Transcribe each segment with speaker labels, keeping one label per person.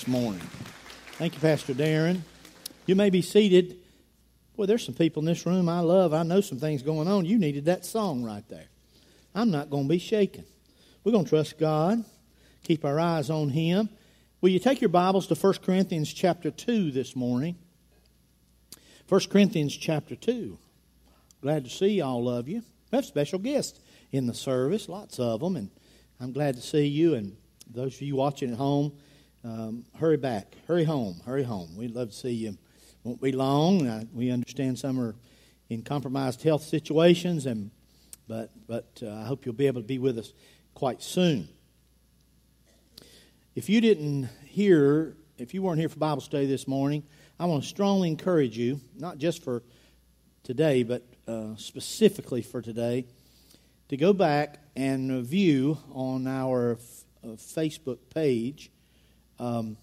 Speaker 1: this morning. Thank you, Pastor Darren. You may be seated. Boy, there's some people in this room I love. I know some things going on. You needed that song right there. I'm not going to be shaken. We're going to trust God, keep our eyes on Him. Will you take your Bibles to 1 Corinthians chapter 2 this morning? 1 Corinthians chapter 2. Glad to see all of you. We have special guests in the service, lots of them, and I'm glad to see you and those of you watching at home um, hurry back, hurry home, hurry home. We'd love to see you. Won't be long. Uh, we understand some are in compromised health situations, and but but uh, I hope you'll be able to be with us quite soon. If you didn't hear, if you weren't here for Bible study this morning, I want to strongly encourage you, not just for today, but uh, specifically for today, to go back and view on our f- uh, Facebook page um,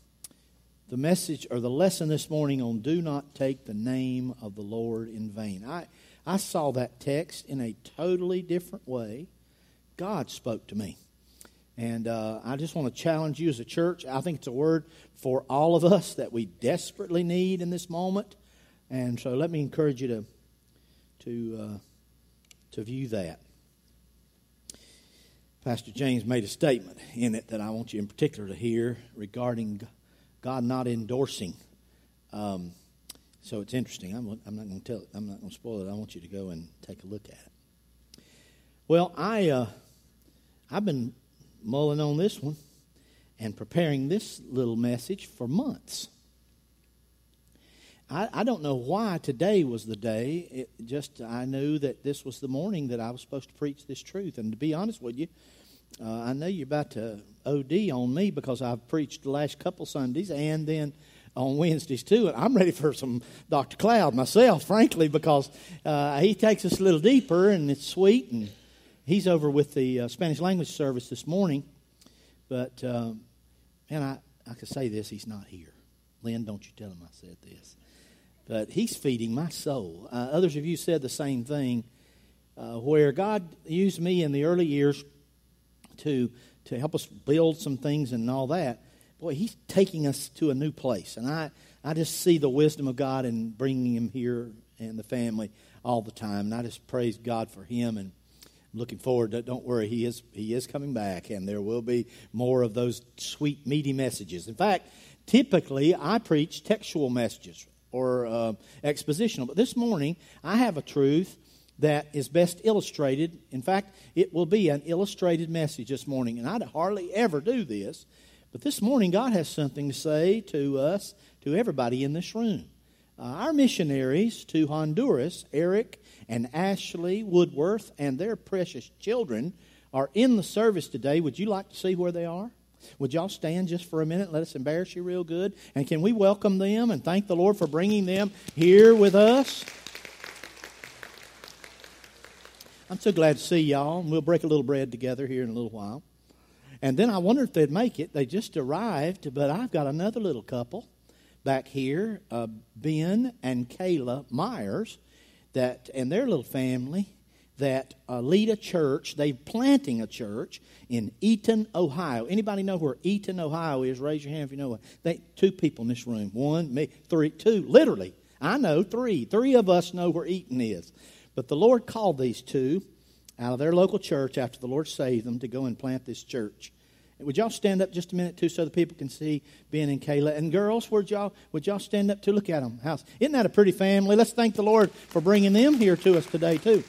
Speaker 1: the message or the lesson this morning on do not take the name of the Lord in vain. I, I saw that text in a totally different way. God spoke to me. And uh, I just want to challenge you as a church. I think it's a word for all of us that we desperately need in this moment. And so let me encourage you to, to, uh, to view that. Pastor James made a statement in it that I want you in particular to hear regarding God not endorsing. Um, so it's interesting. I'm, I'm not going to tell it. I'm not going to spoil it. I want you to go and take a look at it. Well, I uh, I've been mulling on this one and preparing this little message for months. I, I don't know why today was the day. It just I knew that this was the morning that I was supposed to preach this truth. And to be honest with you, uh, I know you're about to OD on me because I've preached the last couple Sundays and then on Wednesdays too. And I'm ready for some Dr. Cloud myself, frankly, because uh, he takes us a little deeper and it's sweet. And he's over with the uh, Spanish language service this morning. But, um, man, I, I could say this, he's not here. Lynn, don't you tell him I said this. But he's feeding my soul. Uh, others of you said the same thing, uh, where God used me in the early years to, to help us build some things and all that, boy, he's taking us to a new place. And I, I just see the wisdom of God in bringing him here and the family all the time. And I just praise God for him and looking forward to don't worry he is he is coming back and there will be more of those sweet meaty messages in fact typically i preach textual messages or uh, expositional but this morning i have a truth that is best illustrated. In fact, it will be an illustrated message this morning, and I'd hardly ever do this. But this morning, God has something to say to us, to everybody in this room. Uh, our missionaries to Honduras, Eric and Ashley Woodworth, and their precious children are in the service today. Would you like to see where they are? Would y'all stand just for a minute? Let us embarrass you real good. And can we welcome them and thank the Lord for bringing them here with us? I'm so glad to see y'all. And We'll break a little bread together here in a little while. And then I wonder if they'd make it. They just arrived, but I've got another little couple back here, uh, Ben and Kayla Myers, that and their little family that uh, lead a church. They're planting a church in Eaton, Ohio. Anybody know where Eaton, Ohio is? Raise your hand if you know it. They, two people in this room. One, me, three, two. Literally, I know three. Three of us know where Eaton is. But the Lord called these two out of their local church after the Lord saved them to go and plant this church. Would y'all stand up just a minute too so the people can see Ben and Kayla? And girls, would y'all, would y'all stand up to look at them? House. Isn't that a pretty family? Let's thank the Lord for bringing them here to us today too.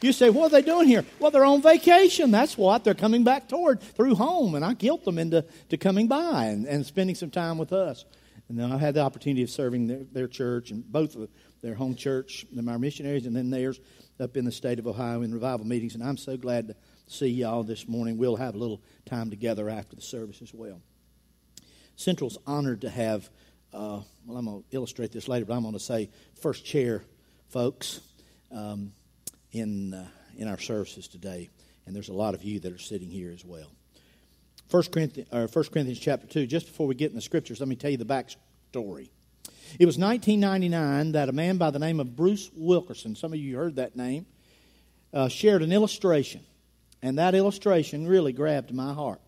Speaker 1: You say, what are they doing here? Well, they're on vacation. That's what. They're coming back toward through home. And I guilt them into to coming by and, and spending some time with us. And then I've had the opportunity of serving their, their church and both of their home church, our missionaries, and then theirs up in the state of Ohio in revival meetings. And I'm so glad to see y'all this morning. We'll have a little time together after the service as well. Central's honored to have, uh, well, I'm going to illustrate this later, but I'm going to say first chair folks um, in, uh, in our services today. And there's a lot of you that are sitting here as well. 1 Corinthians, or 1 Corinthians chapter 2, just before we get in the scriptures, let me tell you the backstory. It was 1999 that a man by the name of Bruce Wilkinson, some of you heard that name, uh, shared an illustration. And that illustration really grabbed my heart.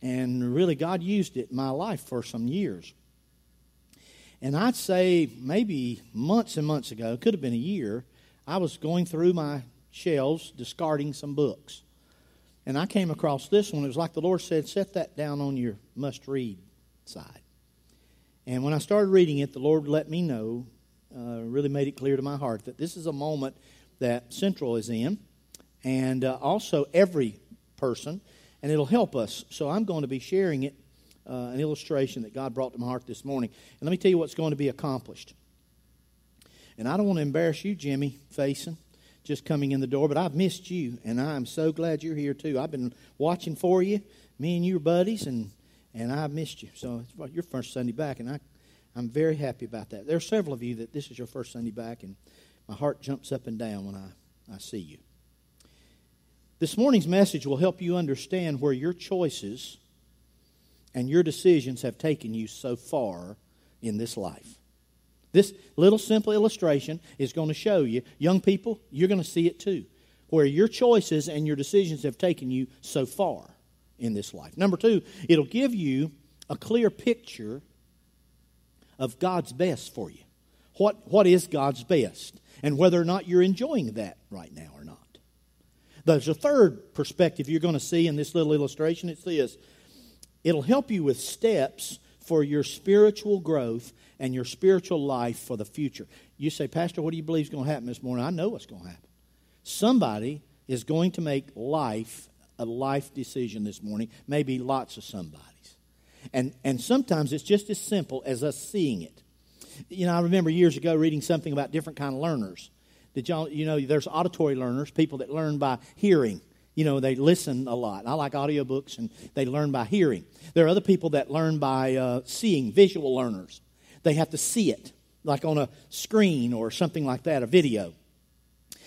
Speaker 1: And really, God used it in my life for some years. And I'd say maybe months and months ago, could have been a year, I was going through my shelves, discarding some books. And I came across this one. It was like the Lord said, set that down on your must read side. And when I started reading it, the Lord let me know, uh, really made it clear to my heart that this is a moment that Central is in, and uh, also every person, and it'll help us. So I'm going to be sharing it, uh, an illustration that God brought to my heart this morning. And let me tell you what's going to be accomplished. And I don't want to embarrass you, Jimmy, facing just coming in the door, but I've missed you, and I'm so glad you're here too. I've been watching for you. Me and you are buddies, and and I've missed you. So it's your first Sunday back, and I, I'm very happy about that. There are several of you that this is your first Sunday back, and my heart jumps up and down when I, I see you. This morning's message will help you understand where your choices and your decisions have taken you so far in this life. This little simple illustration is going to show you, young people, you're going to see it too, where your choices and your decisions have taken you so far in this life. Number two, it'll give you a clear picture of God's best for you. What, what is God's best? And whether or not you're enjoying that right now or not. There's a third perspective you're going to see in this little illustration. It's this it'll help you with steps for your spiritual growth and your spiritual life for the future. You say, Pastor, what do you believe is going to happen this morning? I know what's going to happen. Somebody is going to make life a life decision this morning, maybe lots of somebody's. And, and sometimes it's just as simple as us seeing it. You know, I remember years ago reading something about different kind of learners. Did y'all, you know, there's auditory learners, people that learn by hearing. You know, they listen a lot. I like audiobooks, and they learn by hearing. There are other people that learn by uh, seeing, visual learners. They have to see it, like on a screen or something like that, a video.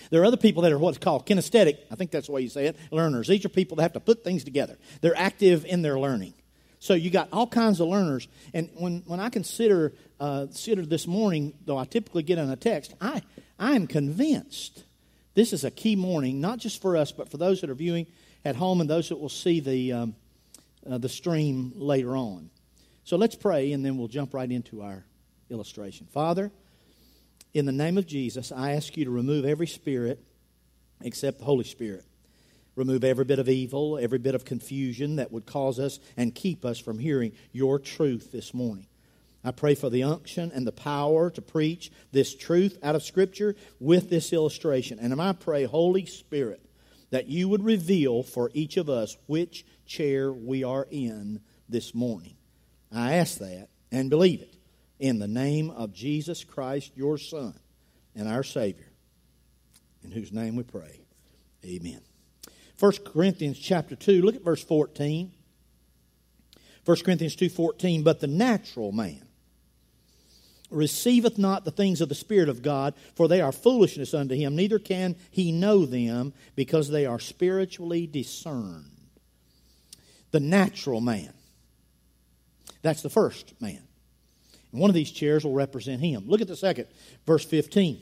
Speaker 1: There are other people that are what's called kinesthetic, I think that's the way you say it, learners. These are people that have to put things together. They're active in their learning. So you got all kinds of learners. And when, when I consider, uh, consider this morning, though I typically get in a text, I, I am convinced this is a key morning, not just for us, but for those that are viewing at home and those that will see the, um, uh, the stream later on. So let's pray, and then we'll jump right into our illustration. Father, in the name of Jesus, I ask you to remove every spirit except the Holy Spirit. Remove every bit of evil, every bit of confusion that would cause us and keep us from hearing your truth this morning. I pray for the unction and the power to preach this truth out of Scripture with this illustration. And I pray, Holy Spirit, that you would reveal for each of us which chair we are in this morning. I ask that and believe it in the name of Jesus Christ, your Son and our Savior, in whose name we pray. Amen. 1 Corinthians chapter 2, look at verse 14. 1 Corinthians 2:14, but the natural man receiveth not the things of the Spirit of God, for they are foolishness unto him, neither can he know them, because they are spiritually discerned. The natural man. That's the first man. And one of these chairs will represent him. Look at the second, verse 15.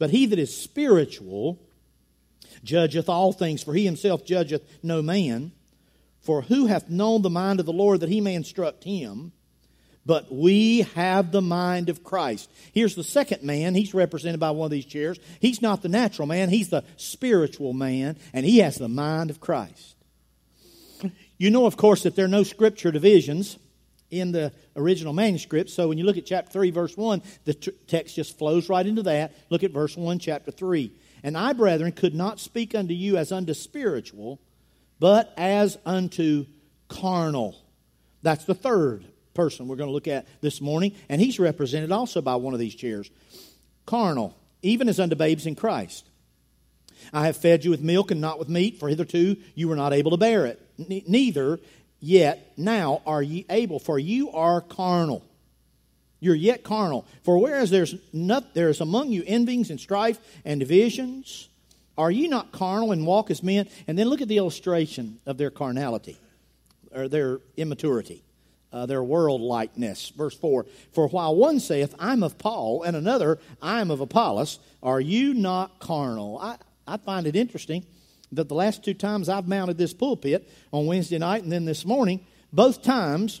Speaker 1: But he that is spiritual judgeth all things, for he himself judgeth no man. For who hath known the mind of the Lord that he may instruct him? But we have the mind of Christ. Here's the second man. He's represented by one of these chairs. He's not the natural man, he's the spiritual man, and he has the mind of Christ. You know, of course, that there are no scripture divisions in the original manuscript. So when you look at chapter 3, verse 1, the t- text just flows right into that. Look at verse 1, chapter 3. And I, brethren, could not speak unto you as unto spiritual, but as unto carnal. That's the third person we're going to look at this morning. And he's represented also by one of these chairs. Carnal, even as unto babes in Christ. I have fed you with milk and not with meat, for hitherto you were not able to bear it. neither yet now are ye able, for you are carnal. You're yet carnal. For whereas there's not, there's among you envyings and strife and divisions, are ye not carnal and walk as men? And then look at the illustration of their carnality, or their immaturity, uh, their worldlikeness. Verse 4 For while one saith, I'm of Paul, and another, I'm of Apollos, are you not carnal? I, I find it interesting that the last two times I've mounted this pulpit on Wednesday night and then this morning, both times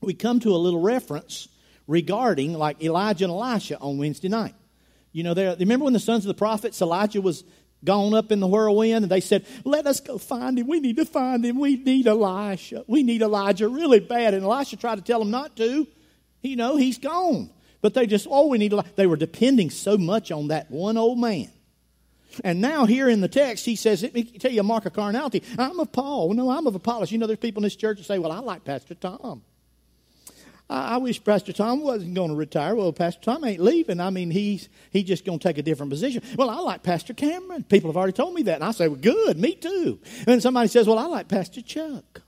Speaker 1: we come to a little reference regarding like Elijah and Elisha on Wednesday night. You know, remember when the sons of the prophets, Elijah was gone up in the whirlwind, and they said, Let us go find him. We need to find him. We need Elisha. We need Elijah really bad. And Elisha tried to tell them not to. You know, he's gone. But they just, oh, we need Elijah. They were depending so much on that one old man. And now here in the text, he says, let me tell you a mark of carnality. I'm of Paul. No, I'm of Apollos. You know, there's people in this church that say, well, I like Pastor Tom. I, I wish Pastor Tom wasn't going to retire. Well, Pastor Tom ain't leaving. I mean, he's, he's just going to take a different position. Well, I like Pastor Cameron. People have already told me that. And I say, well, good, me too. And somebody says, well, I like Pastor Chuck.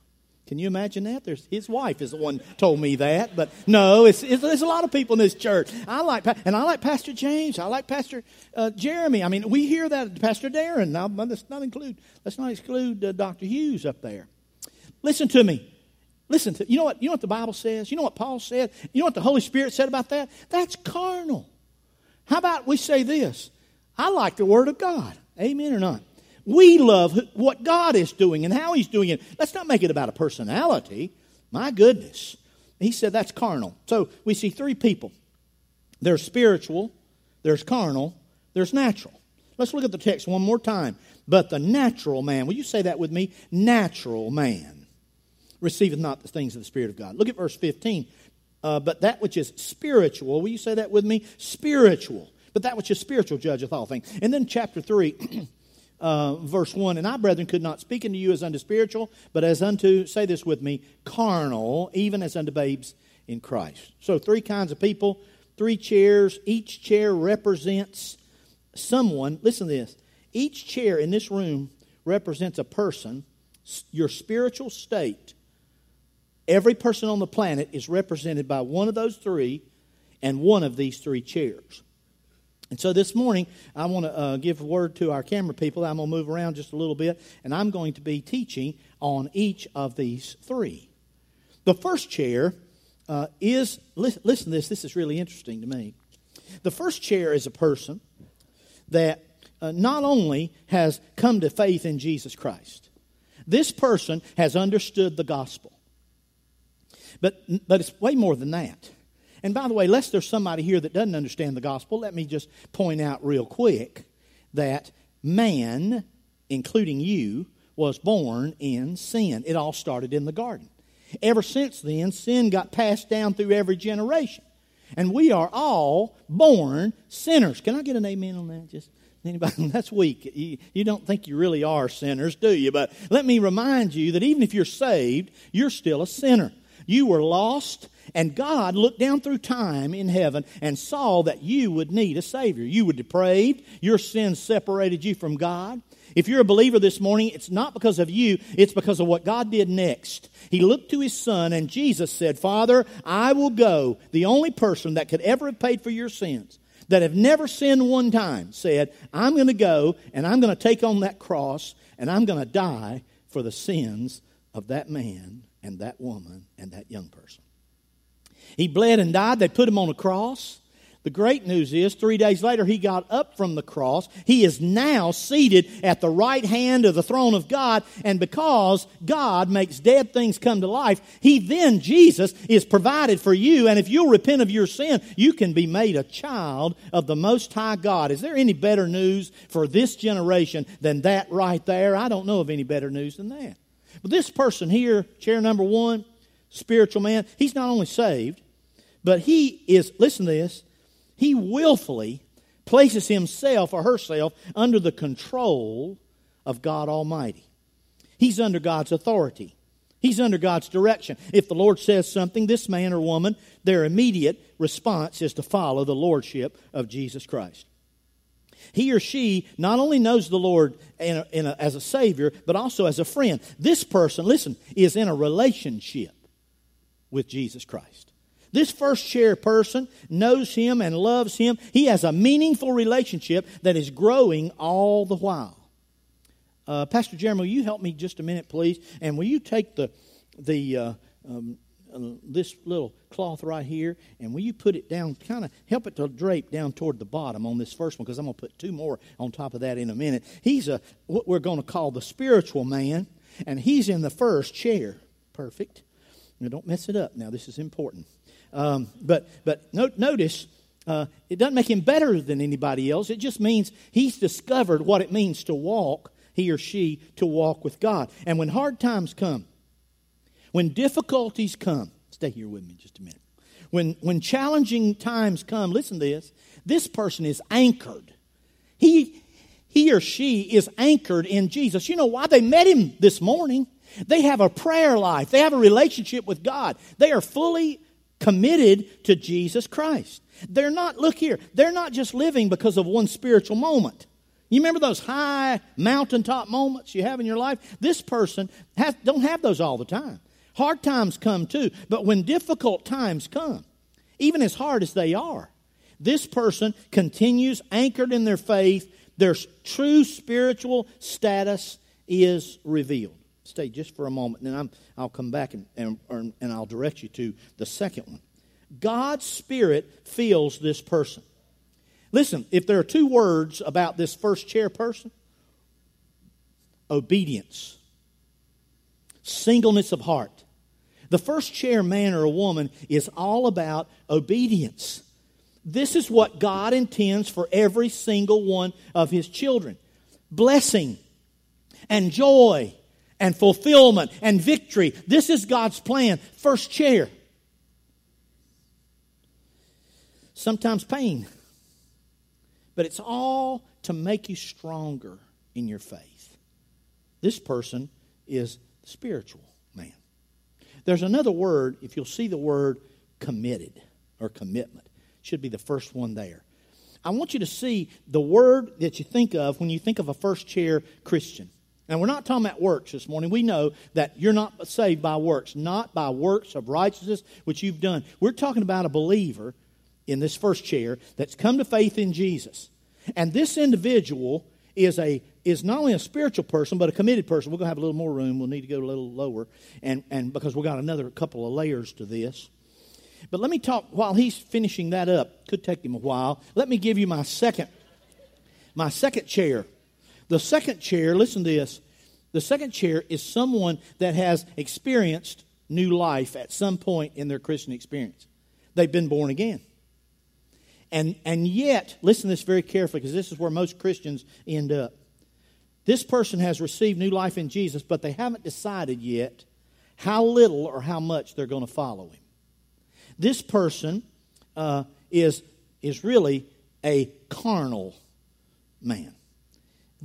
Speaker 1: Can you imagine that? There's, his wife is the one told me that, but no, it's, it's, there's a lot of people in this church. I like, and I like Pastor James. I like Pastor uh, Jeremy. I mean, we hear that Pastor Darren. Now, let's not include, let's not exclude uh, Dr. Hughes up there. Listen to me. Listen to you know what you know what the Bible says. You know what Paul said. You know what the Holy Spirit said about that. That's carnal. How about we say this? I like the Word of God. Amen or not? We love what God is doing and how He's doing it. Let's not make it about a personality. My goodness. He said that's carnal. So we see three people there's spiritual, there's carnal, there's natural. Let's look at the text one more time. But the natural man, will you say that with me? Natural man receiveth not the things of the Spirit of God. Look at verse 15. Uh, but that which is spiritual, will you say that with me? Spiritual. But that which is spiritual judgeth all things. And then chapter 3, uh, verse 1 And I, brethren, could not speak unto you as unto spiritual, but as unto, say this with me, carnal, even as unto babes in Christ. So, three kinds of people, three chairs. Each chair represents someone. Listen to this. Each chair in this room represents a person, your spiritual state Every person on the planet is represented by one of those three and one of these three chairs. And so this morning, I want to uh, give word to our camera people. I'm going to move around just a little bit, and I'm going to be teaching on each of these three. The first chair uh, is, listen, listen to this, this is really interesting to me. The first chair is a person that uh, not only has come to faith in Jesus Christ, this person has understood the gospel. But, but it's way more than that. And by the way, lest there's somebody here that doesn't understand the gospel, let me just point out real quick that man, including you, was born in sin. It all started in the garden. Ever since then, sin got passed down through every generation. And we are all born sinners. Can I get an amen on that? Just anybody? That's weak. You, you don't think you really are sinners, do you? But let me remind you that even if you're saved, you're still a sinner. You were lost, and God looked down through time in heaven and saw that you would need a Savior. You were depraved, your sins separated you from God. If you're a believer this morning, it's not because of you, it's because of what God did next. He looked to his son, and Jesus said, Father, I will go. The only person that could ever have paid for your sins, that have never sinned one time, said, I'm going to go and I'm going to take on that cross and I'm going to die for the sins of that man and that woman and that young person. He bled and died. They put him on a cross. The great news is, three days later, he got up from the cross. He is now seated at the right hand of the throne of God. And because God makes dead things come to life, he then, Jesus, is provided for you. And if you'll repent of your sin, you can be made a child of the Most High God. Is there any better news for this generation than that right there? I don't know of any better news than that. But this person here, chair number one, spiritual man, he's not only saved, but he is, listen to this, he willfully places himself or herself under the control of God Almighty. He's under God's authority. He's under God's direction. If the Lord says something, this man or woman, their immediate response is to follow the lordship of Jesus Christ. He or she not only knows the Lord in a, in a, as a Savior, but also as a friend. This person, listen, is in a relationship with Jesus Christ. This first chair person knows Him and loves Him. He has a meaningful relationship that is growing all the while. Uh, Pastor Jeremy, will you help me just a minute, please? And will you take the the uh, um, this little cloth right here, and will you put it down, kind of help it to drape down toward the bottom on this first one, because I'm going to put two more on top of that in a minute. He's a what we're going to call the spiritual man, and he's in the first chair. Perfect. Now, don't mess it up. Now, this is important. Um, but but no, notice uh, it doesn't make him better than anybody else. It just means he's discovered what it means to walk, he or she, to walk with God. And when hard times come, when difficulties come, stay here with me just a minute. When, when challenging times come, listen to this, this person is anchored. He, he or she is anchored in Jesus. You know why? They met him this morning. They have a prayer life, they have a relationship with God. They are fully committed to Jesus Christ. They're not, look here, they're not just living because of one spiritual moment. You remember those high mountaintop moments you have in your life? This person has, don't have those all the time. Hard times come too, but when difficult times come, even as hard as they are, this person continues anchored in their faith. Their true spiritual status is revealed. Stay just for a moment, and i will come back and, and, and I'll direct you to the second one. God's Spirit fills this person. Listen, if there are two words about this first chair person obedience, singleness of heart. The first chair man or a woman is all about obedience. This is what God intends for every single one of His children blessing and joy and fulfillment and victory. This is God's plan. First chair. sometimes pain. But it's all to make you stronger in your faith. This person is spiritual. There's another word, if you'll see the word committed or commitment, should be the first one there. I want you to see the word that you think of when you think of a first chair Christian. And we're not talking about works this morning. We know that you're not saved by works, not by works of righteousness which you've done. We're talking about a believer in this first chair that's come to faith in Jesus. And this individual is a is not only a spiritual person but a committed person. We're going to have a little more room. We'll need to go a little lower, and and because we've got another couple of layers to this. But let me talk while he's finishing that up. Could take him a while. Let me give you my second my second chair. The second chair. Listen to this. The second chair is someone that has experienced new life at some point in their Christian experience. They've been born again. And, and yet, listen to this very carefully because this is where most Christians end up. This person has received new life in Jesus, but they haven't decided yet how little or how much they're going to follow him. This person uh, is, is really a carnal man.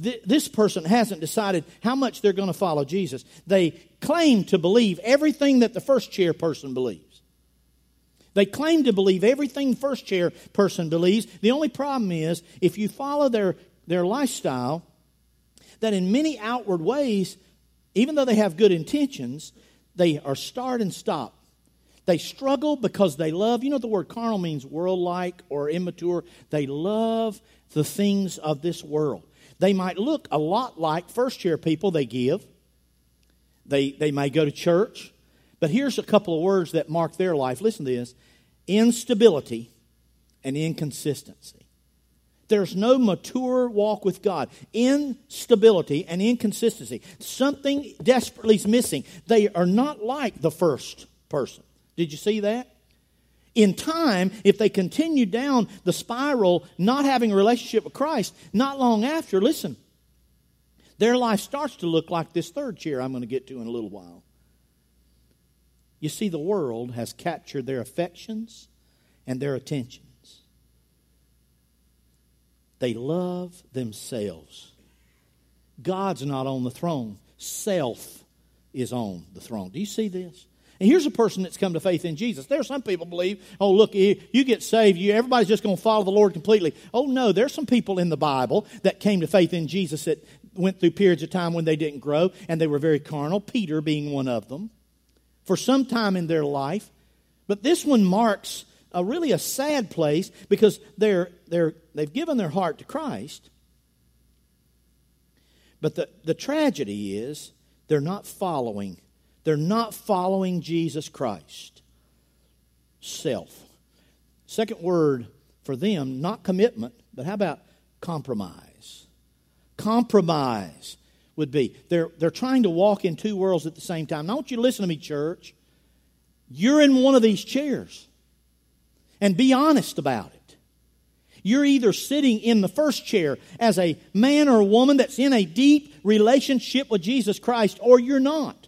Speaker 1: Th- this person hasn't decided how much they're going to follow Jesus. They claim to believe everything that the first chair person believes. They claim to believe everything first chair person believes. The only problem is if you follow their, their lifestyle, that in many outward ways, even though they have good intentions, they are start and stop. They struggle because they love, you know, the word carnal means world like or immature. They love the things of this world. They might look a lot like first chair people, they give. They, they may go to church. But here's a couple of words that mark their life. Listen to this instability and inconsistency. There's no mature walk with God. Instability and inconsistency. Something desperately is missing. They are not like the first person. Did you see that? In time, if they continue down the spiral, not having a relationship with Christ, not long after, listen, their life starts to look like this third chair I'm going to get to in a little while. You see, the world has captured their affections and their attentions. They love themselves. God's not on the throne, self is on the throne. Do you see this? And here's a person that's come to faith in Jesus. There are some people believe, oh, look, you get saved, you, everybody's just going to follow the Lord completely. Oh, no, there's some people in the Bible that came to faith in Jesus that went through periods of time when they didn't grow and they were very carnal, Peter being one of them for some time in their life. But this one marks a really a sad place because they're, they're, they've given their heart to Christ. But the, the tragedy is they're not following. They're not following Jesus Christ. Self. Second word for them, not commitment, but how about compromise? Compromise would be. They're, they're trying to walk in two worlds at the same time. Now, I want you to listen to me, church. you're in one of these chairs. And be honest about it. You're either sitting in the first chair as a man or a woman that's in a deep relationship with Jesus Christ, or you're not.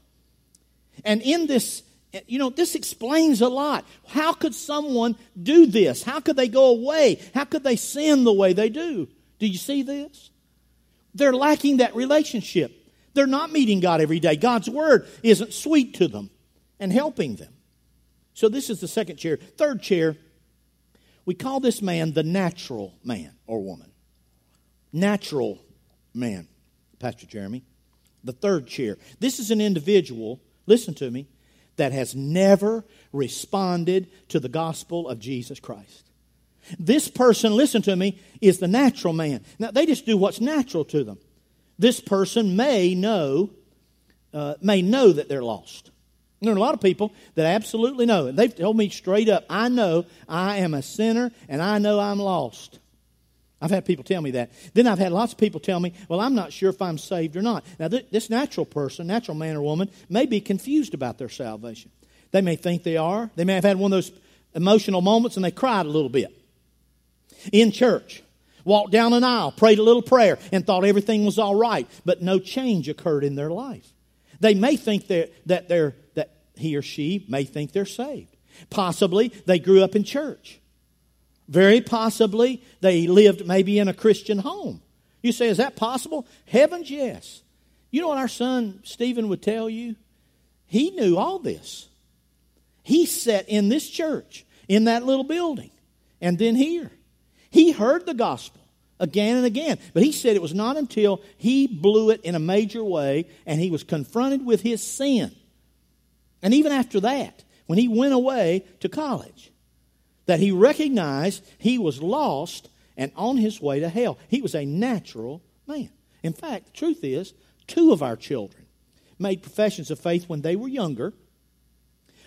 Speaker 1: And in this, you know, this explains a lot. How could someone do this? How could they go away? How could they sin the way they do? Do you see this? They're lacking that relationship. They're not meeting God every day. God's word isn't sweet to them and helping them. So, this is the second chair. Third chair, we call this man the natural man or woman. Natural man, Pastor Jeremy. The third chair. This is an individual, listen to me, that has never responded to the gospel of Jesus Christ. This person, listen to me, is the natural man. Now, they just do what's natural to them. This person may know, uh, may know that they're lost. There are a lot of people that absolutely know. And they've told me straight up, I know I am a sinner and I know I'm lost. I've had people tell me that. Then I've had lots of people tell me, well, I'm not sure if I'm saved or not. Now, th- this natural person, natural man or woman, may be confused about their salvation. They may think they are. They may have had one of those emotional moments and they cried a little bit in church. Walked down an aisle, prayed a little prayer, and thought everything was all right, but no change occurred in their life. They may think that, that, they're, he or she may think they're saved. Possibly they grew up in church. Very possibly they lived maybe in a Christian home. You say, is that possible? Heavens, yes. You know what our son Stephen would tell you? He knew all this. He sat in this church, in that little building, and then here. He heard the gospel again and again. But he said it was not until he blew it in a major way and he was confronted with his sin. And even after that, when he went away to college, that he recognized he was lost and on his way to hell. He was a natural man. In fact, the truth is, two of our children made professions of faith when they were younger,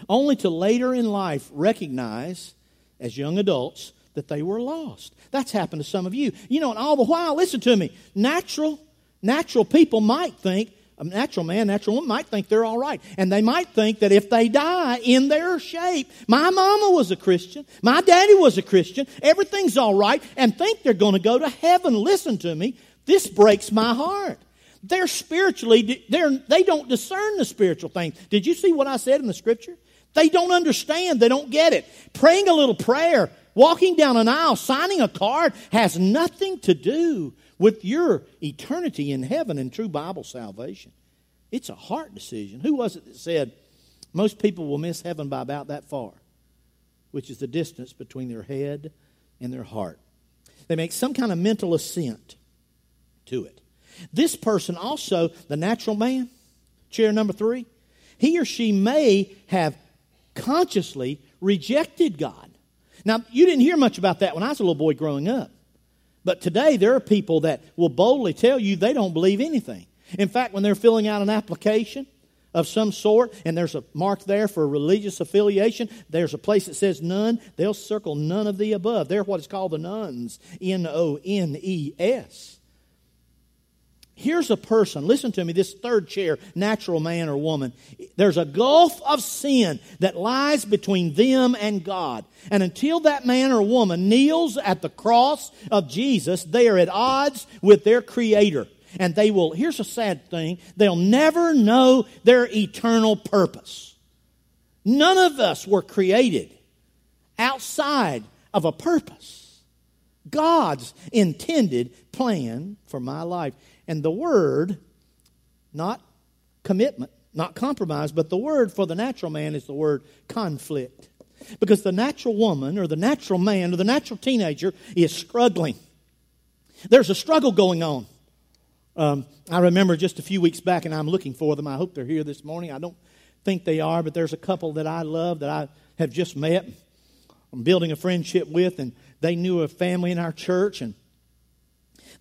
Speaker 1: only to later in life recognize, as young adults, that they were lost. That's happened to some of you. You know, and all the while, listen to me, natural, natural people might think, a natural man, natural woman might think they're all right. And they might think that if they die in their shape, my mama was a Christian, my daddy was a Christian, everything's all right, and think they're going to go to heaven. Listen to me. This breaks my heart. They're spiritually, they're, they don't discern the spiritual things. Did you see what I said in the scripture? They don't understand. They don't get it. Praying a little prayer Walking down an aisle, signing a card has nothing to do with your eternity in heaven and true Bible salvation. It's a heart decision. Who was it that said, most people will miss heaven by about that far, which is the distance between their head and their heart? They make some kind of mental assent to it. This person also, the natural man, chair number three, he or she may have consciously rejected God. Now, you didn't hear much about that when I was a little boy growing up. But today, there are people that will boldly tell you they don't believe anything. In fact, when they're filling out an application of some sort and there's a mark there for religious affiliation, there's a place that says none, they'll circle none of the above. They're what is called the nones, N O N E S. Here's a person, listen to me, this third chair, natural man or woman. There's a gulf of sin that lies between them and God. And until that man or woman kneels at the cross of Jesus, they are at odds with their Creator. And they will, here's a sad thing, they'll never know their eternal purpose. None of us were created outside of a purpose. God's intended plan for my life. And the word, not commitment, not compromise, but the word for the natural man is the word conflict. Because the natural woman or the natural man or the natural teenager is struggling. There's a struggle going on. Um, I remember just a few weeks back, and I'm looking for them. I hope they're here this morning. I don't think they are, but there's a couple that I love that I have just met. I'm building a friendship with, and they knew a family in our church, and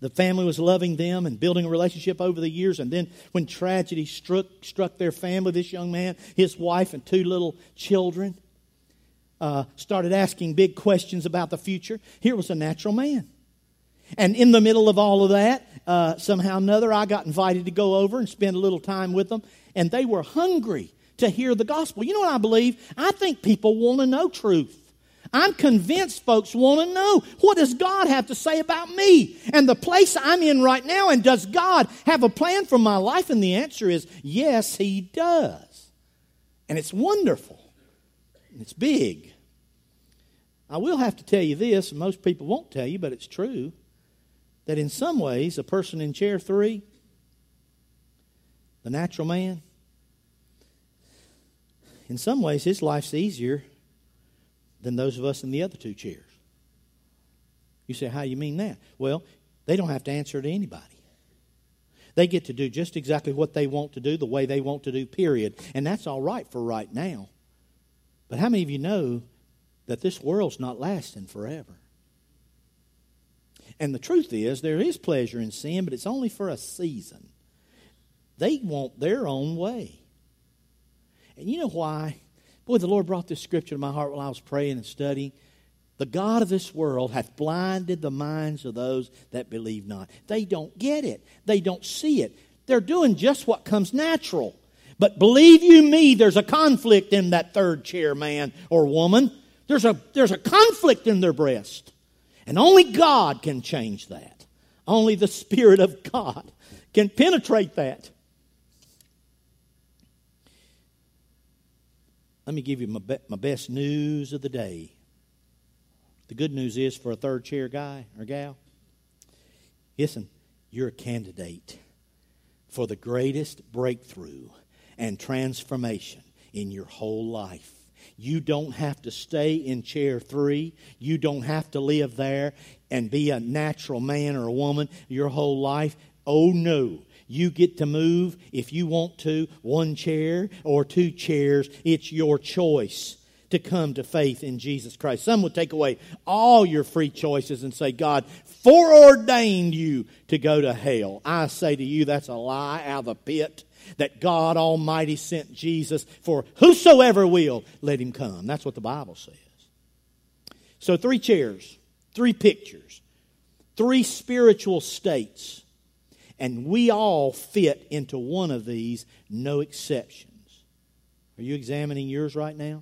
Speaker 1: the family was loving them and building a relationship over the years. And then when tragedy struck, struck their family, this young man, his wife, and two little children uh, started asking big questions about the future. Here was a natural man. And in the middle of all of that, uh, somehow or another, I got invited to go over and spend a little time with them. And they were hungry to hear the gospel. You know what I believe? I think people want to know truth. I'm convinced folks want to know what does God have to say about me and the place I'm in right now and does God have a plan for my life and the answer is yes he does. And it's wonderful. And it's big. I will have to tell you this, and most people won't tell you, but it's true, that in some ways, a person in chair three, the natural man, in some ways, his life's easier than those of us in the other two chairs. You say, how you mean that? Well, they don't have to answer to anybody. They get to do just exactly what they want to do, the way they want to do, period. And that's all right for right now. But how many of you know that this world's not lasting forever? And the truth is, there is pleasure in sin, but it's only for a season. They want their own way. And you know why? Boy, the Lord brought this scripture to my heart while I was praying and studying. The God of this world hath blinded the minds of those that believe not. They don't get it, they don't see it. They're doing just what comes natural. But believe you me, there's a conflict in that third chair man or woman. There's a, there's a conflict in their breast. And only God can change that. Only the Spirit of God can penetrate that. Let me give you my, be- my best news of the day. The good news is for a third chair guy or gal, listen, you're a candidate for the greatest breakthrough and transformation in your whole life. You don't have to stay in chair three. You don't have to live there and be a natural man or a woman your whole life. Oh no. You get to move if you want to, one chair or two chairs. It's your choice to come to faith in Jesus Christ. Some would take away all your free choices and say, God foreordained you to go to hell. I say to you, that's a lie out of the pit. That God Almighty sent Jesus for whosoever will, let him come. That's what the Bible says. So, three chairs, three pictures, three spiritual states and we all fit into one of these, no exceptions. Are you examining yours right now?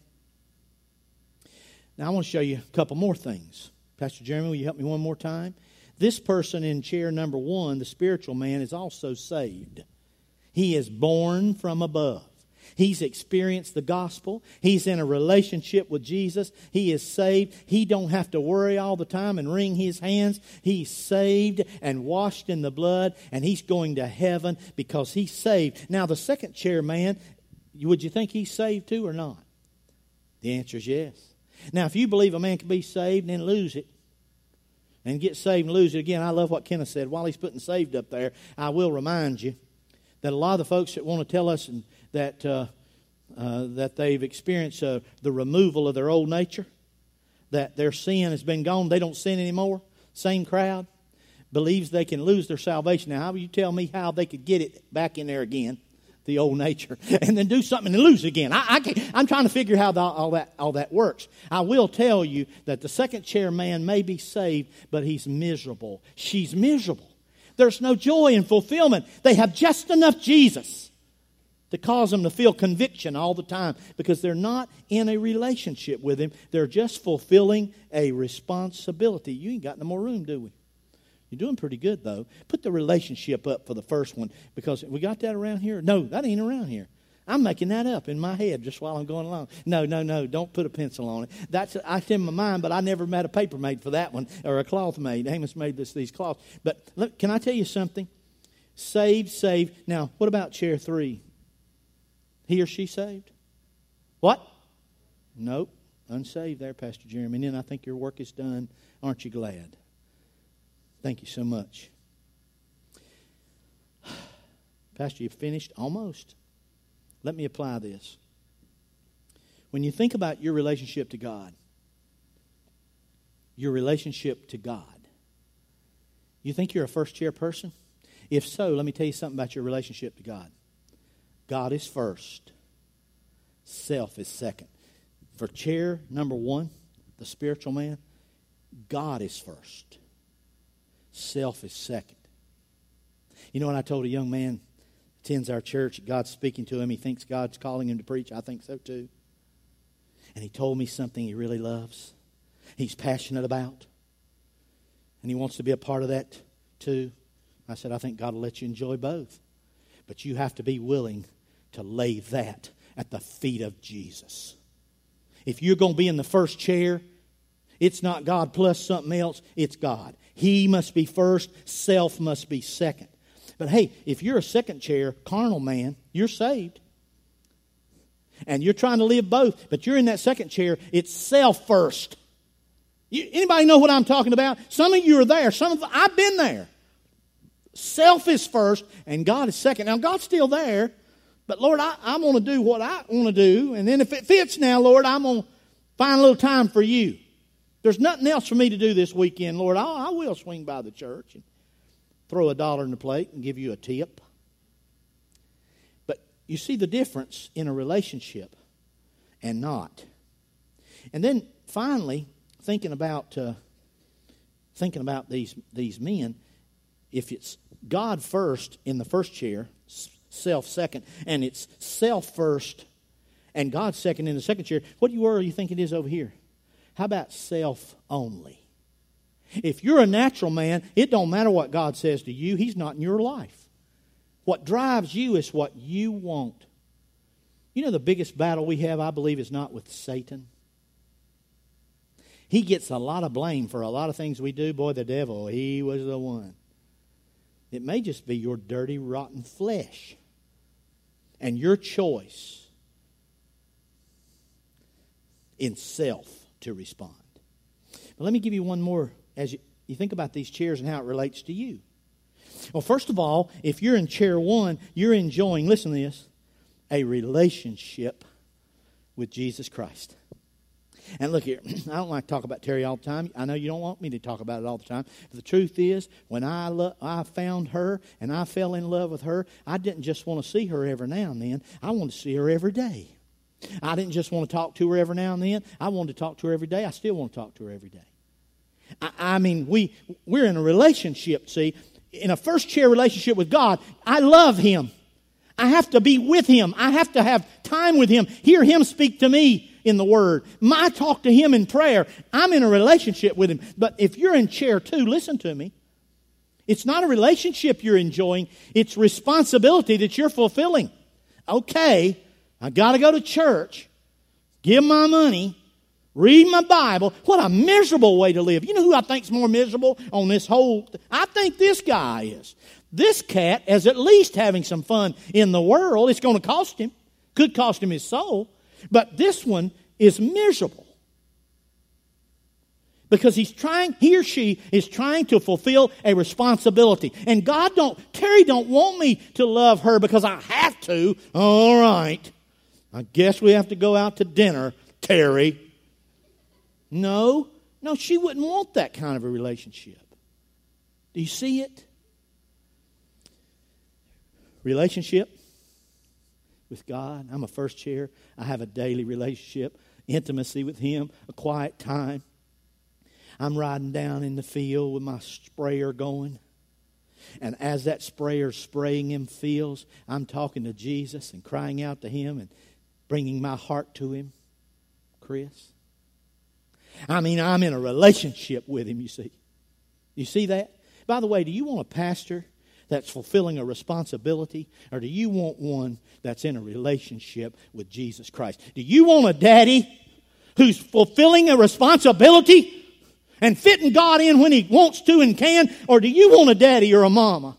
Speaker 1: Now, I want to show you a couple more things. Pastor Jeremy, will you help me one more time? This person in chair number one, the spiritual man, is also saved. He is born from above. He's experienced the gospel. He's in a relationship with Jesus. He is saved. He don't have to worry all the time and wring his hands. He's saved and washed in the blood, and he's going to heaven because he's saved. Now, the second chair man, would you think he's saved too or not? The answer is yes. Now, if you believe a man can be saved and then lose it, and get saved and lose it again, I love what Kenneth said. While he's putting saved up there, I will remind you that a lot of the folks that want to tell us and that, uh, uh, that they've experienced uh, the removal of their old nature, that their sin has been gone, they don't sin anymore. Same crowd believes they can lose their salvation. Now, how will you tell me how they could get it back in there again? the old nature and then do something and lose again. I, I am trying to figure how the, all, that, all that works. I will tell you that the second chair man may be saved, but he's miserable. She's miserable. There's no joy and fulfillment. They have just enough Jesus to cause them to feel conviction all the time because they're not in a relationship with Him. They're just fulfilling a responsibility. You ain't got no more room, do we? You're doing pretty good, though. Put the relationship up for the first one because we got that around here. No, that ain't around here. I'm making that up in my head just while I'm going along. No, no, no, don't put a pencil on it. That's I in my mind, but I never met a paper made for that one or a cloth made. Amos made this, these cloths. But look, can I tell you something? Save, save. Now, what about chair three? He or she saved? What? Nope. Unsaved there, Pastor Jeremy. And then I think your work is done. Aren't you glad? Thank you so much. Pastor, you finished? Almost. Let me apply this. When you think about your relationship to God, your relationship to God, you think you're a first chair person? If so, let me tell you something about your relationship to God. God is first, self is second. For chair number one, the spiritual man, God is first, self is second. You know what I told a young man attends our church. God's speaking to him. He thinks God's calling him to preach. I think so too. And he told me something he really loves, he's passionate about, and he wants to be a part of that too. I said, I think God will let you enjoy both. But you have to be willing to lay that at the feet of Jesus. If you're going to be in the first chair, it's not God plus something else, it's God. He must be first, self must be second. But hey, if you're a second chair, carnal man, you're saved. And you're trying to live both, but you're in that second chair, it's self first. You, anybody know what I'm talking about? Some of you are there. Some of I've been there. Self is first, and God is second. Now God's still there, but Lord, I, I want to do what I want to do, and then if it fits now, Lord, I'm going to find a little time for you. There's nothing else for me to do this weekend, Lord. I, I will swing by the church and throw a dollar in the plate and give you a tip. But you see the difference in a relationship and not. And then finally, thinking about uh, thinking about these these men, if it's God first in the first chair, self second, and it's self first and God second in the second chair, what do you are you think it is over here? How about self only? If you're a natural man, it don't matter what God says to you, He's not in your life. What drives you is what you want. You know, the biggest battle we have, I believe, is not with Satan. He gets a lot of blame for a lot of things we do. Boy, the devil, he was the one. It may just be your dirty, rotten flesh and your choice in self to respond. But let me give you one more as you, you think about these chairs and how it relates to you. Well, first of all, if you're in chair one, you're enjoying, listen to this, a relationship with Jesus Christ. And look here, I don't like to talk about Terry all the time. I know you don't want me to talk about it all the time. But the truth is, when I, lo- I found her and I fell in love with her, I didn't just want to see her every now and then. I want to see her every day. I didn't just want to talk to her every now and then. I wanted to talk to her every day. I still want to talk to her every day. I, I mean, we, we're in a relationship, see. In a first chair relationship with God, I love Him. I have to be with Him. I have to have time with Him. Hear Him speak to me in the Word. I talk to Him in prayer. I'm in a relationship with Him. But if you're in chair two, listen to me. It's not a relationship you're enjoying, it's responsibility that you're fulfilling. Okay, I got to go to church, give my money, read my Bible. What a miserable way to live. You know who I think's more miserable on this whole? I think this guy is. This cat is at least having some fun in the world. It's going to cost him. Could cost him his soul. But this one is miserable. Because he's trying, he or she is trying to fulfill a responsibility. And God don't, Terry don't want me to love her because I have to. All right. I guess we have to go out to dinner, Terry. No, no, she wouldn't want that kind of a relationship. Do you see it? Relationship with God. I'm a first chair. I have a daily relationship, intimacy with Him, a quiet time. I'm riding down in the field with my sprayer going. And as that sprayer's spraying in fields, I'm talking to Jesus and crying out to Him and bringing my heart to Him, Chris. I mean, I'm in a relationship with Him, you see. You see that? By the way, do you want a pastor that's fulfilling a responsibility, or do you want one that's in a relationship with Jesus Christ? Do you want a daddy who's fulfilling a responsibility and fitting God in when He wants to and can, or do you want a daddy or a mama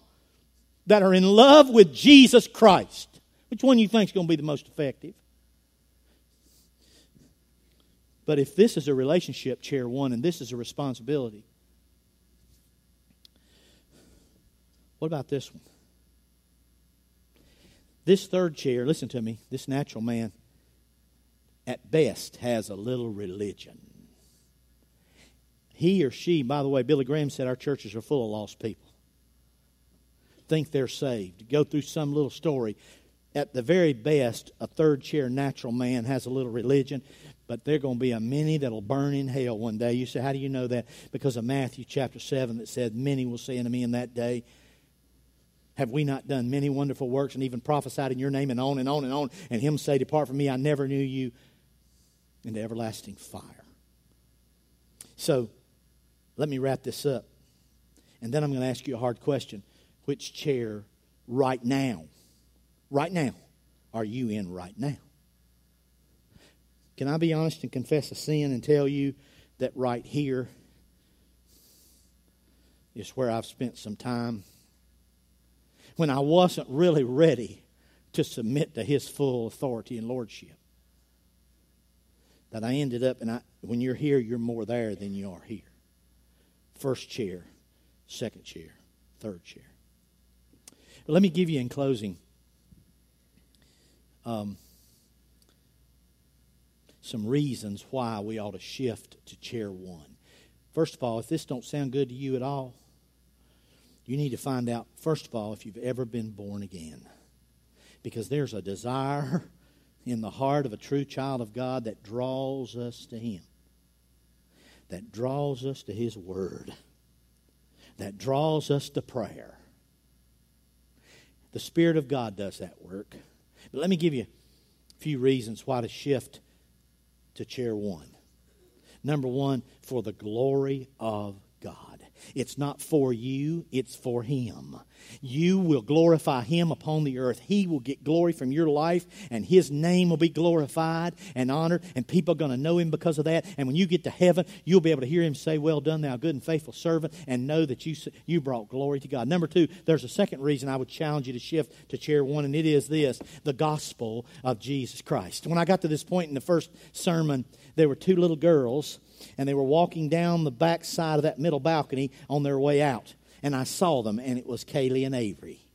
Speaker 1: that are in love with Jesus Christ? Which one do you think is going to be the most effective? But if this is a relationship, chair one, and this is a responsibility, what about this one? This third chair, listen to me, this natural man, at best has a little religion. He or she, by the way, Billy Graham said our churches are full of lost people. Think they're saved. Go through some little story. At the very best, a third chair natural man has a little religion but there are going to be a many that'll burn in hell one day. You say, how do you know that? Because of Matthew chapter 7 that said, Many will say unto me in that day, Have we not done many wonderful works and even prophesied in your name and on and on and on? And him say, Depart from me, I never knew you into everlasting fire. So let me wrap this up. And then I'm going to ask you a hard question. Which chair right now, right now, are you in right now? Can I be honest and confess a sin and tell you that right here is where I've spent some time when I wasn't really ready to submit to His full authority and lordship? That I ended up, and I, when you're here, you're more there than you are here. First chair, second chair, third chair. But let me give you in closing um, some reasons why we ought to shift to chair one. First of all, if this don't sound good to you at all, you need to find out, first of all, if you've ever been born again. Because there's a desire in the heart of a true child of God that draws us to Him, that draws us to His Word, that draws us to prayer. The Spirit of God does that work. But let me give you a few reasons why to shift to chair one. Number one, for the glory of God. It's not for you, it's for Him. You will glorify Him upon the earth. He will get glory from your life, and His name will be glorified and honored, and people are going to know Him because of that. And when you get to heaven, you'll be able to hear Him say, Well done, thou good and faithful servant, and know that you, you brought glory to God. Number two, there's a second reason I would challenge you to shift to chair one, and it is this the gospel of Jesus Christ. When I got to this point in the first sermon, there were two little girls and they were walking down the back side of that middle balcony on their way out. And I saw them, and it was Kaylee and Avery.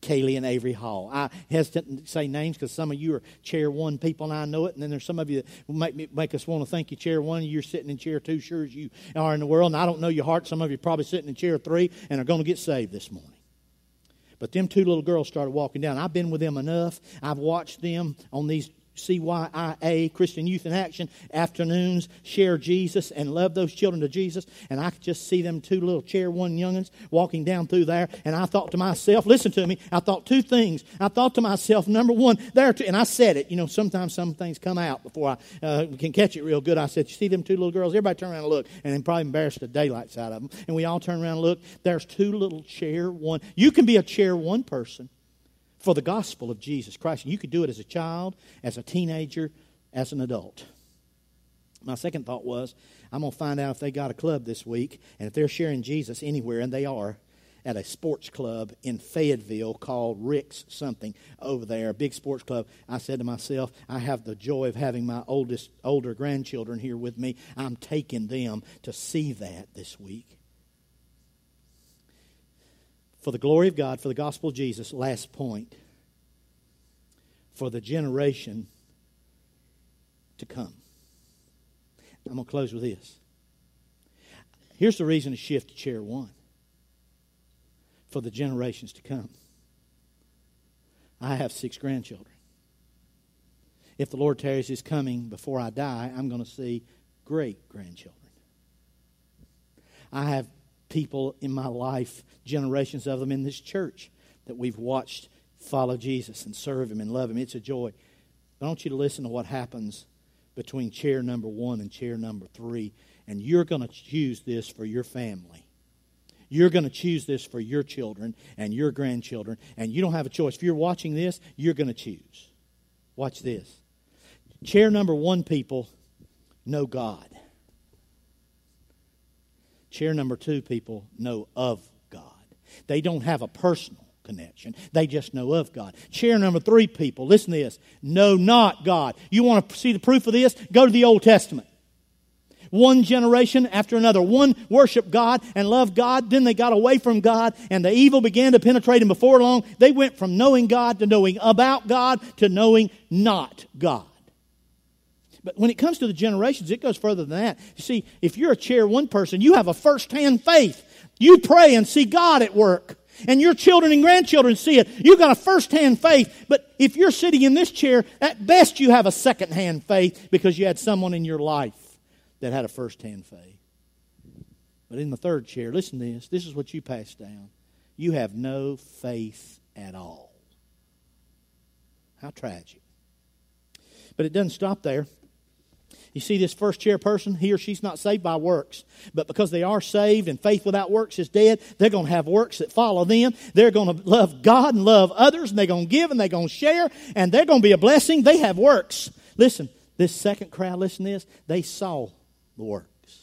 Speaker 1: Kaylee and Avery Hall. I hesitate to say names because some of you are chair one people and I know it, and then there's some of you that make, me, make us want to thank you chair one, you're sitting in chair two, sure as you are in the world, and I don't know your heart. Some of you are probably sitting in chair three and are going to get saved this morning. But them two little girls started walking down. I've been with them enough. I've watched them on these CYIA, Christian Youth in Action, afternoons, share Jesus and love those children to Jesus. And I could just see them two little chair one youngins walking down through there. And I thought to myself, listen to me, I thought two things. I thought to myself, number one, there, and I said it. You know, sometimes some things come out before I uh, can catch it real good. I said, you see them two little girls? Everybody turn around and look. And then probably embarrassed the daylights out of them. And we all turn around and look. There's two little chair one. You can be a chair one person for the gospel of Jesus Christ. And you could do it as a child, as a teenager, as an adult. My second thought was I'm going to find out if they got a club this week and if they're sharing Jesus anywhere, and they are at a sports club in Fayetteville called Rick's something over there, a big sports club. I said to myself, I have the joy of having my oldest older grandchildren here with me. I'm taking them to see that this week for the glory of God, for the gospel of Jesus, last point, for the generation to come. I'm going to close with this. Here's the reason to shift to chair one for the generations to come. I have six grandchildren. If the Lord tarries his coming before I die, I'm going to see great grandchildren. I have people in my life, generations of them in this church that we've watched follow Jesus and serve Him and love Him. It's a joy. But I want you to listen to what happens between chair number one and chair number three. And you're going to choose this for your family. You're going to choose this for your children and your grandchildren. And you don't have a choice. If you're watching this, you're going to choose. Watch this. Chair number one people know God. Chair number two, people know of God. They don't have a personal connection. They just know of God. Chair number three, people, listen to this know not God. You want to see the proof of this? Go to the Old Testament. One generation after another. One worshiped God and loved God. Then they got away from God and the evil began to penetrate. And before long, they went from knowing God to knowing about God to knowing not God. But when it comes to the generations, it goes further than that. You see, if you're a chair one person, you have a first hand faith. You pray and see God at work. And your children and grandchildren see it. You've got a first hand faith. But if you're sitting in this chair, at best you have a second hand faith because you had someone in your life that had a first hand faith. But in the third chair, listen to this. This is what you pass down. You have no faith at all. How tragic. But it doesn't stop there. You see, this first chair person, he or she's not saved by works. But because they are saved and faith without works is dead, they're going to have works that follow them. They're going to love God and love others, and they're going to give and they're going to share, and they're going to be a blessing. They have works. Listen, this second crowd, listen to this, they saw the works.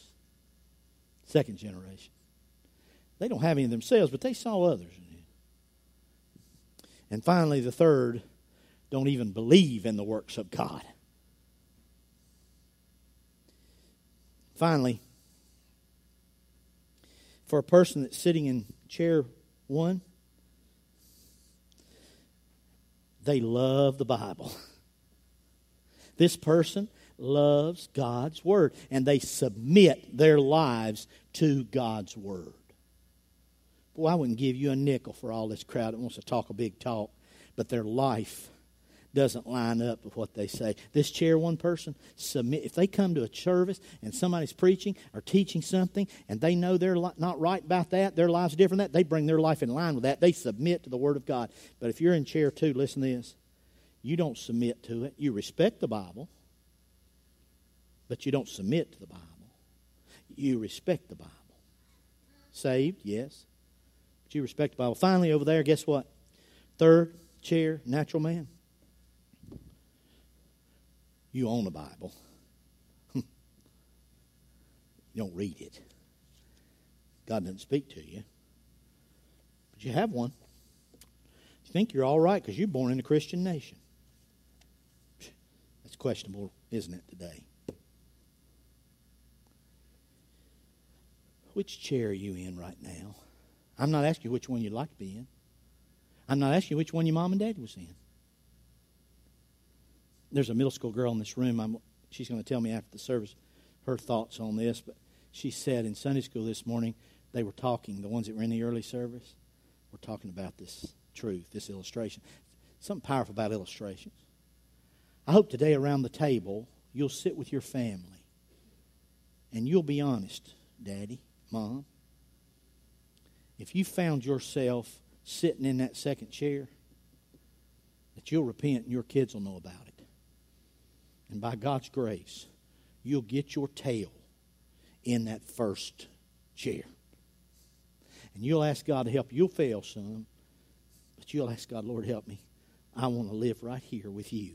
Speaker 1: Second generation. They don't have any themselves, but they saw others. And finally, the third don't even believe in the works of God. Finally, for a person that's sitting in chair one, they love the Bible. This person loves God's Word, and they submit their lives to God's Word. Boy, I wouldn't give you a nickel for all this crowd that wants to talk a big talk, but their life doesn't line up with what they say. This chair one person submit if they come to a service and somebody's preaching or teaching something and they know they're not right about that, their life's different that, they bring their life in line with that. They submit to the word of God. But if you're in chair 2, listen to this. You don't submit to it. You respect the Bible, but you don't submit to the Bible. You respect the Bible. Saved, yes. But you respect the Bible. Finally, over there, guess what? Third chair, natural man you own a Bible. you don't read it. God doesn't speak to you. But you have one. You think you're all right because you're born in a Christian nation. That's questionable, isn't it, today? Which chair are you in right now? I'm not asking you which one you'd like to be in. I'm not asking you which one your mom and dad was in there's a middle school girl in this room. I'm, she's going to tell me after the service her thoughts on this. But she said in Sunday school this morning, they were talking, the ones that were in the early service, were talking about this truth, this illustration. Something powerful about illustrations. I hope today around the table you'll sit with your family and you'll be honest, Daddy, Mom. If you found yourself sitting in that second chair, that you'll repent and your kids will know about it. And by God's grace, you'll get your tail in that first chair. And you'll ask God to help. You'll fail some, but you'll ask God, Lord, help me. I want to live right here with you.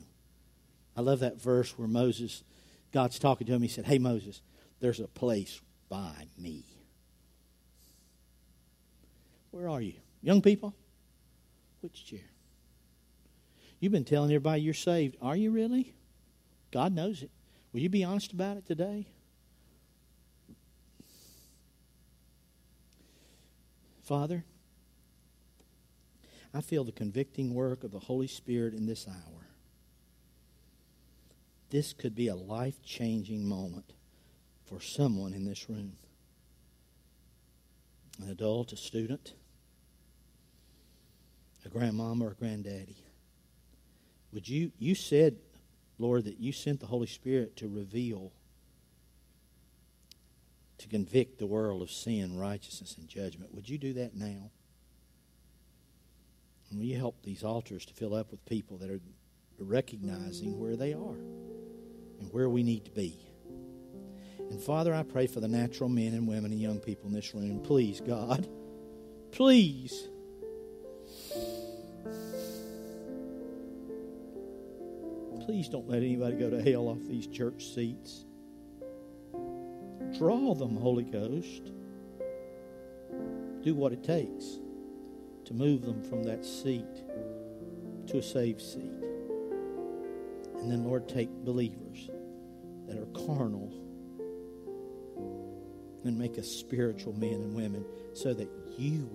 Speaker 1: I love that verse where Moses, God's talking to him. He said, Hey, Moses, there's a place by me. Where are you? Young people? Which chair? You've been telling everybody you're saved. Are you really? God knows it. Will you be honest about it today? Father, I feel the convicting work of the Holy Spirit in this hour. This could be a life changing moment for someone in this room an adult, a student, a grandmama, or a granddaddy. Would you, you said Lord, that you sent the Holy Spirit to reveal, to convict the world of sin, righteousness, and judgment. Would you do that now? And will you help these altars to fill up with people that are recognizing where they are and where we need to be? And Father, I pray for the natural men and women and young people in this room. Please, God, please Please don't let anybody go to hell off these church seats. Draw them, Holy Ghost. Do what it takes to move them from that seat to a saved seat. And then, Lord, take believers that are carnal and make us spiritual men and women so that you will